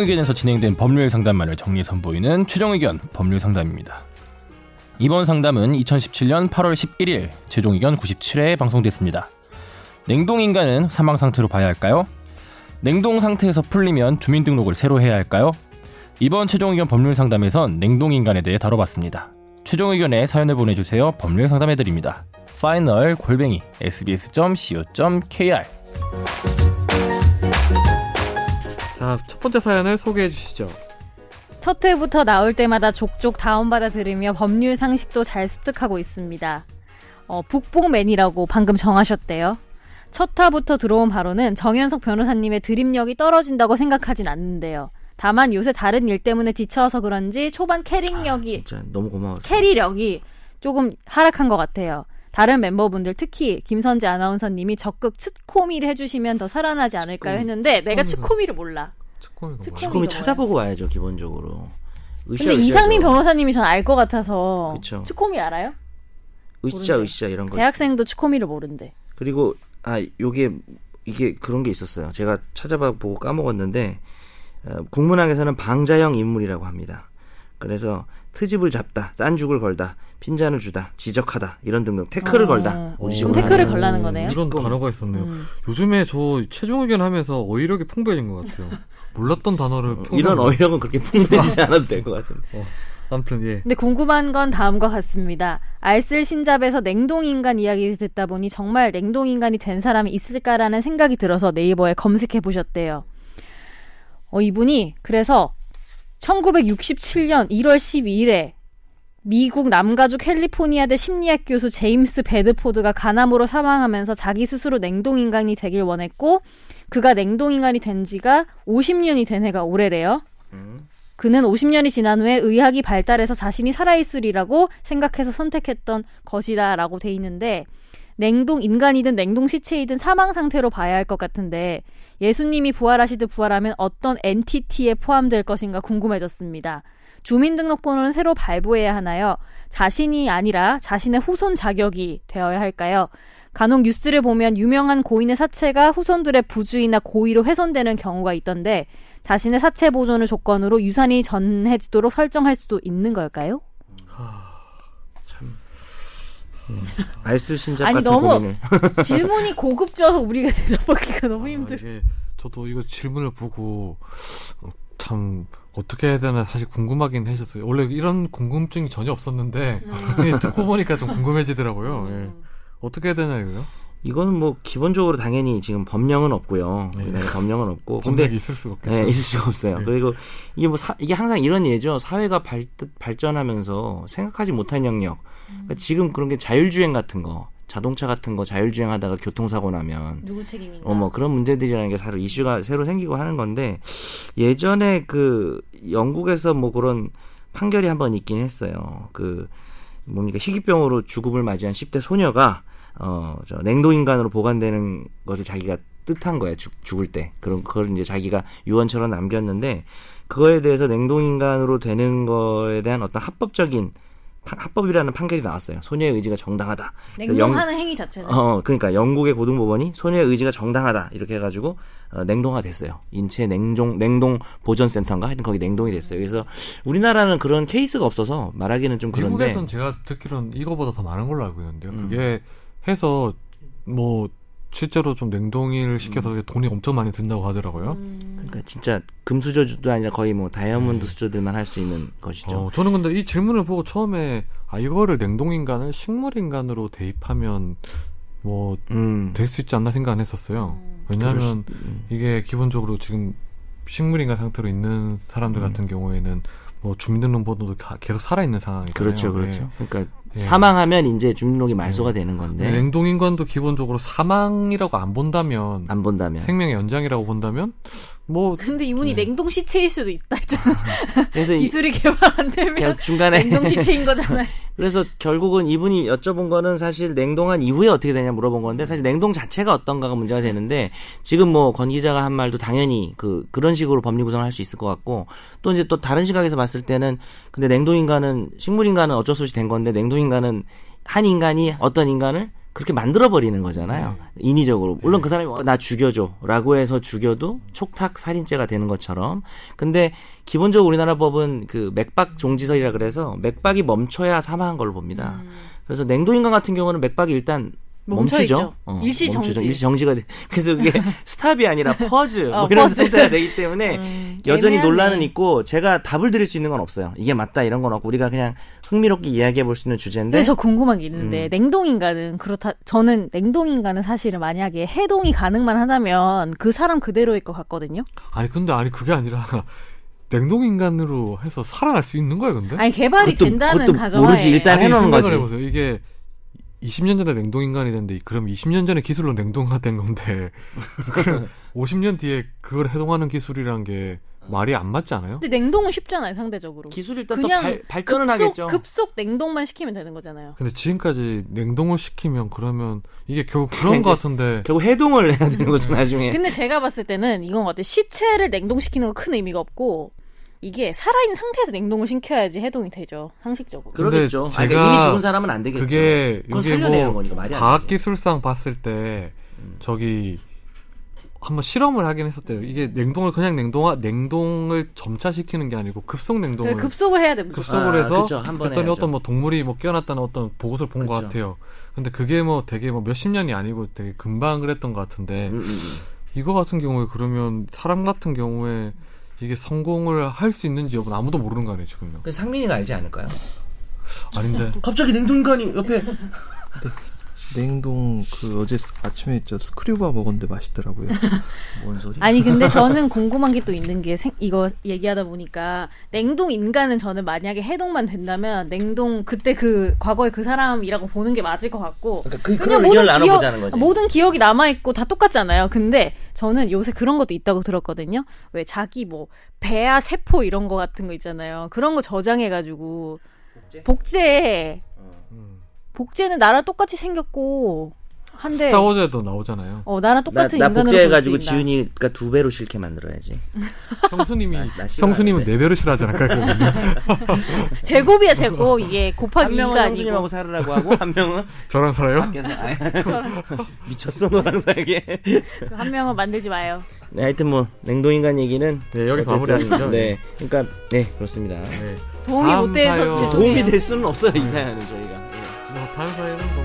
의견에서 진행된 법률 상담만을 정리해 선보이는 최종 의견 법률 상담입니다. 이번 상담은 2017년 8월 11일 최종 의견 97회에 방송됐습니다. 냉동 인간은 사망 상태로 봐야 할까요? 냉동 상태에서 풀리면 주민등록을 새로 해야 할까요? 이번 최종 의견 법률 상담에선 냉동 인간에 대해 다뤄봤습니다. 최종 의견에 사연을 보내주세요. 법률 상담해드립니다. 파이널 골뱅이 sbs.co.kr 자, 첫 번째 사연을 소개해 주시죠. 첫 회부터 나올 때마다 족족 다운받아 들으며 법률 상식도 잘 습득하고 있습니다. 어, 북봉맨이라고 방금 정하셨대요. 첫 화부터 들어온 바로는 정현석 변호사님의 드립력이 떨어진다고 생각하진 않는데요. 다만 요새 다른 일 때문에 지쳐서 그런지 초반 캐릭력이 진짜 너무 고마웠어요. 캐리력이 조금 하락한 것 같아요. 다른 멤버분들 특히 김선재 아나운서님이 적극 츠코미를 해주시면 더 살아나지 않을까요 했는데 내가 츠코미를 몰라. 축구- 뭐야? 주꾸미 찾아보고 와야죠 기본적으로. 근데. 이상민 변호사님이 전 알 것 같아서 그쵸. 츠코미 알아요? 으쌰. 으쌰 이런 거. 대학생도 츠코미를 모른대. 그리고 아 요게 이게 그런 게 있었어요. 제가 찾아봐 보고 까먹었는데 어, 국문학에서는 방자형 인물이라고 합니다. 그래서 트집을 잡다, 딴죽을 걸다, 핀잔을 주다, 지적하다 이런 등등 태클을 어. 걸다. 우리 어. 식으로 태클을 하면. 걸라는 거네요. 이런 단어가 있었네요. 음. 요즘에 저 최종 의견 하면서 어휘력이 풍부해진 것 같아요. 몰랐던 단어를 평소에 이런 어휘력은 그렇게 풍부해지지 않아도 될 것 같은데. 아무튼 예. 근데 궁금한 건 다음과 같습니다. 알쓸 신잡에서 냉동 인간 이야기를 듣다 보니 정말 냉동 인간이 된 사람이 있을까라는 생각이 들어서 네이버에 검색해 보셨대요. 어, 이분이 그래서 1967년 1월 12일에 미국 남가주 캘리포니아대 심리학 교수 제임스 베드포드가 간암으로 사망하면서 자기 스스로 냉동인간이 되길 원했고 그가 냉동인간이 된 지가 50년이 된 해가 올해래요. 그는 50년이 지난 후에 의학이 발달해서 자신이 살아있으리라고 생각해서 선택했던 것이다라고 돼 있는데 냉동 인간이든 냉동 시체이든 사망 상태로 봐야 할 것 같은데 예수님이 부활하시듯 부활하면 어떤 엔티티에 포함될 것인가 궁금해졌습니다. 주민등록번호는 새로 발부해야 하나요? 자신이 아니라 자신의 후손 자격이 되어야 할까요? 간혹 뉴스를 보면 유명한 고인의 사체가 후손들의 부주의나 고의로 훼손되는 경우가 있던데 자신의 사체 보존을 조건으로 유산이 전해지도록 설정할 수도 있는 걸까요? 알쓸 신작 아니, 같은 너무 고민을. 질문이 고급져서 우리가 대답하기가 너무 아, 힘들어. 이게 저도 이거 질문을 보고 어, 참 어떻게 해야 되나 사실 궁금하긴 하셨어요. 원래 이런 궁금증이 전혀 없었는데 그냥 듣고 보니까 좀 궁금해지더라고요. 예. 어떻게 해야 되나 이거요? 이거는 뭐 기본적으로 당연히 지금 법령은 없고요. 네. 우리나라에 법령은 없고. 근데 있을 수가 없겠죠. 네, 있을 수가 없어요. 네. 그리고 이게 뭐 사- 이게 항상 이런 예죠. 사회가 발, 발전하면서 생각하지 못한 영역. 그러니까 지금 그런 게 자율주행 같은 거, 자동차 같은 거 자율주행 하다가 교통사고 나면 누구 책임인가? 어 뭐 그런 문제들이라는 게 새로 이슈가 새로 생기고 하는 건데 예전에 그 영국에서 뭐 그런 판결이 한 번 있긴 했어요. 그 뭡니까 희귀병으로 죽음을 맞이한 10대 소녀가 어 저 냉동 인간으로 보관되는 것을 자기가 뜻한 거야 죽, 죽을 때 그런 그걸 이제 자기가 유언처럼 남겼는데 그거에 대해서 냉동 인간으로 되는 거에 대한 어떤 합법적인 파- 합법이라는 판결이 나왔어요. 소녀의 의지가 정당하다. 그래서 영- 냉동하는 행위 자체는 어, 그러니까 영국의 고등법원이 소녀의 의지가 정당하다 이렇게 해가지고 어, 냉동화 됐어요. 인체 냉동 냉동 보존센터인가 하여튼 거기 냉동이 됐어요. 그래서 우리나라는 그런 케이스가 없어서 말하기는 좀 그런데 미국에선 제가 듣기로는 이거보다 더 많은 걸로 알고 있는데요. 음. 그게 해서 뭐 실제로 좀 냉동을 시켜서 음. 돈이 엄청 많이 든다고 하더라고요. 그러니까 진짜 금수저도 아니라 거의 뭐 다이아몬드 네. 수저들만 할 수 있는 것이죠. 어, 저는 근데 이 질문을 보고 처음에 아 이거를 냉동 인간을 식물 인간으로 대입하면 뭐 음. 될수 있지 않나 생각은 했었어요. 왜냐하면 음. 이게 기본적으로 지금 식물 인간 상태로 있는 사람들 음. 같은 경우에는 뭐 주민등록번호도 가- 계속 살아 있는 상황이잖아요. 그렇죠, 예. 그렇죠. 그러니까 예. 사망하면 이제 주민등록이 말소가 되는 건데 냉동 인간도 기본적으로 사망이라고 안 본다면 안 본다면. 생명의 연장이라고 본다면 뭐 근데 이분이 네. 냉동 시체일 수도 있다 했잖아. 그래서 이- 기술이 개발 안 되면 중간에 냉동 시체인 거잖아요. 그래서 결국은 이분이 여쭤본 거는 사실 냉동한 이후에 어떻게 되냐 물어본 건데 사실 냉동 자체가 어떤가가 문제가 되는데 지금 뭐 권 기자가 한 말도 당연히 그 그런 식으로 법리 구성을 할 수 있을 것 같고 또 이제 또 다른 시각에서 봤을 때는 근데 냉동 인간은 식물 인간은 어쩔 수 없이 된 건데 냉동 인간은 한 인간이 어떤 인간을 그렇게 만들어 버리는 거잖아요. 네. 인위적으로. 물론 그 사람이 어, 나 죽여줘 라고 해서 죽여도 촉탁 살인죄가 되는 것처럼. 근데 기본적으로 우리나라 법은 그 맥박 종지설이라 그래서 맥박이 멈춰야 사망한 걸로 봅니다. 그래서 냉동인간 같은 경우는 맥박이 일단 멈춰 멈추죠. 있죠. 어, 일시 멈추죠. 정지. 일시 정지가 돼. 그래서 그게 stop이 아니라 pause 뭐 어, 이런 pause. 상태가 되기 때문에 음, 여전히 애매하네. 논란은 있고 제가 답을 드릴 수 있는 건 없어요. 이게 맞다 이런 건 없고 우리가 그냥 흥미롭게 이야기해 볼 수 있는 주제인데 근데 저 궁금한 게 있는데 음. 냉동인간은 그렇다 저는 냉동인간은 사실은 만약에 해동이 가능만 하다면 그 사람 그대로일 것 같거든요. 아니 근데 아니 그게 아니라 냉동 인간으로 해서 살아날 수 있는 거야 근데? 아니 개발이 그것도- 된다는 가정하에 모르지. 일단 해놓은 거지. 해보세요. 이게 20년 전에 냉동 인간이 됐는데 그럼 20년 전에 기술로 냉동화 된 건데 그럼 50년 뒤에 그걸 해동하는 기술이란 게 말이 안 맞지 않아요? 근데 냉동은 쉽잖아요 상대적으로. 기술 일단 그냥 또 발, 발전은 급속, 하겠죠. 급속 냉동만 시키면 되는 거잖아요. 근데 지금까지 냉동을 시키면 그러면 이게 결국 그런 것 같은데 결국 해동을 해야 되는 거죠 나중에. 근데 제가 봤을 때는 이건 어때 시체를 냉동시키는 거큰 의미가 없고 이게 살아있는 상태에서 냉동을 시켜야지 해동이 되죠 상식적으로. 그러겠죠. 근데 아, 그러니까 제가 이미 죽은 사람은 안 되겠죠. 그게 그건 이게 살려내는 뭐 거니까 말이 안 되지. 과학 기술상 봤을 때 저기 한번 실험을 하긴 했었대요. 이게 냉동을 그냥 냉동화 냉동을 점차시키는 게 아니고 급속 냉동을 그 급속을 해야 돼 무조건. 급속을 아, 해서 그쵸. 한번 했더니 해야죠. 어떤 뭐 동물이 뭐 깨어났다는 어떤 보고서를 본것 그쵸. 같아요. 근데 그게 뭐 되게 뭐 몇십 년이 아니고 되게 금방 그랬던 것 같은데 음, 음, 음. 이거 같은 경우에 그러면 사람 같은 경우에 이게 성공을 할 수 있는지 여부는 아무도 모르는 거 아니에요 지금요? 그 상민이가 알지 않을까요? 아닌데 갑자기 냉동인간이 옆에 냉동 그 어제 아침에 저 스크류바 먹었는데 맛있더라고요. 뭔 소리? 아니 근데 저는 궁금한 게 또 있는 게 생, 이거 얘기하다 보니까 냉동 인간은 저는 만약에 해동만 된다면 냉동 그때 그 과거에 그 사람이라고 보는 게 맞을 것 같고 그러니까 그, 그냥 나눠보자는 거지. 모든 기억이 남아 있고 다 똑같잖아요. 근데 저는 요새 그런 것도 있다고 들었거든요. 왜 자기 뭐 배아 세포 이런 거 같은 거 있잖아요. 그런 거 저장해 가지고 복제? 복제 음. 복제는 나랑 똑같이 생겼고 한데 스타워즈에도 나오잖아요. 어 나랑 나, 똑같은 나 인간으로 복제해가지고. 지훈이가 두 배로 싫게 만들어야지. 형수님이 나- 나. 형수님은 네 배로 싫어하잖아요. 그러니까 제곱이야 제곱 이게 한 곱하기 명은 2가 형수님하고 아니고 살으라고 하고 한 명은 저랑 살아요? 밖에서 아이, 미쳤어 너랑 살게. 그한 명은 만들지 마요. 네, 하여튼 뭐 냉동인간 얘기는 네 여기서 어쨌든, 마무리하시죠. 네, 그러니까 네 그렇습니다. 네. 도움이 못 돼서. 도움이 될 수는 없어요 이 사연은 저희가. 네. 뭐 다른 사연은 뭐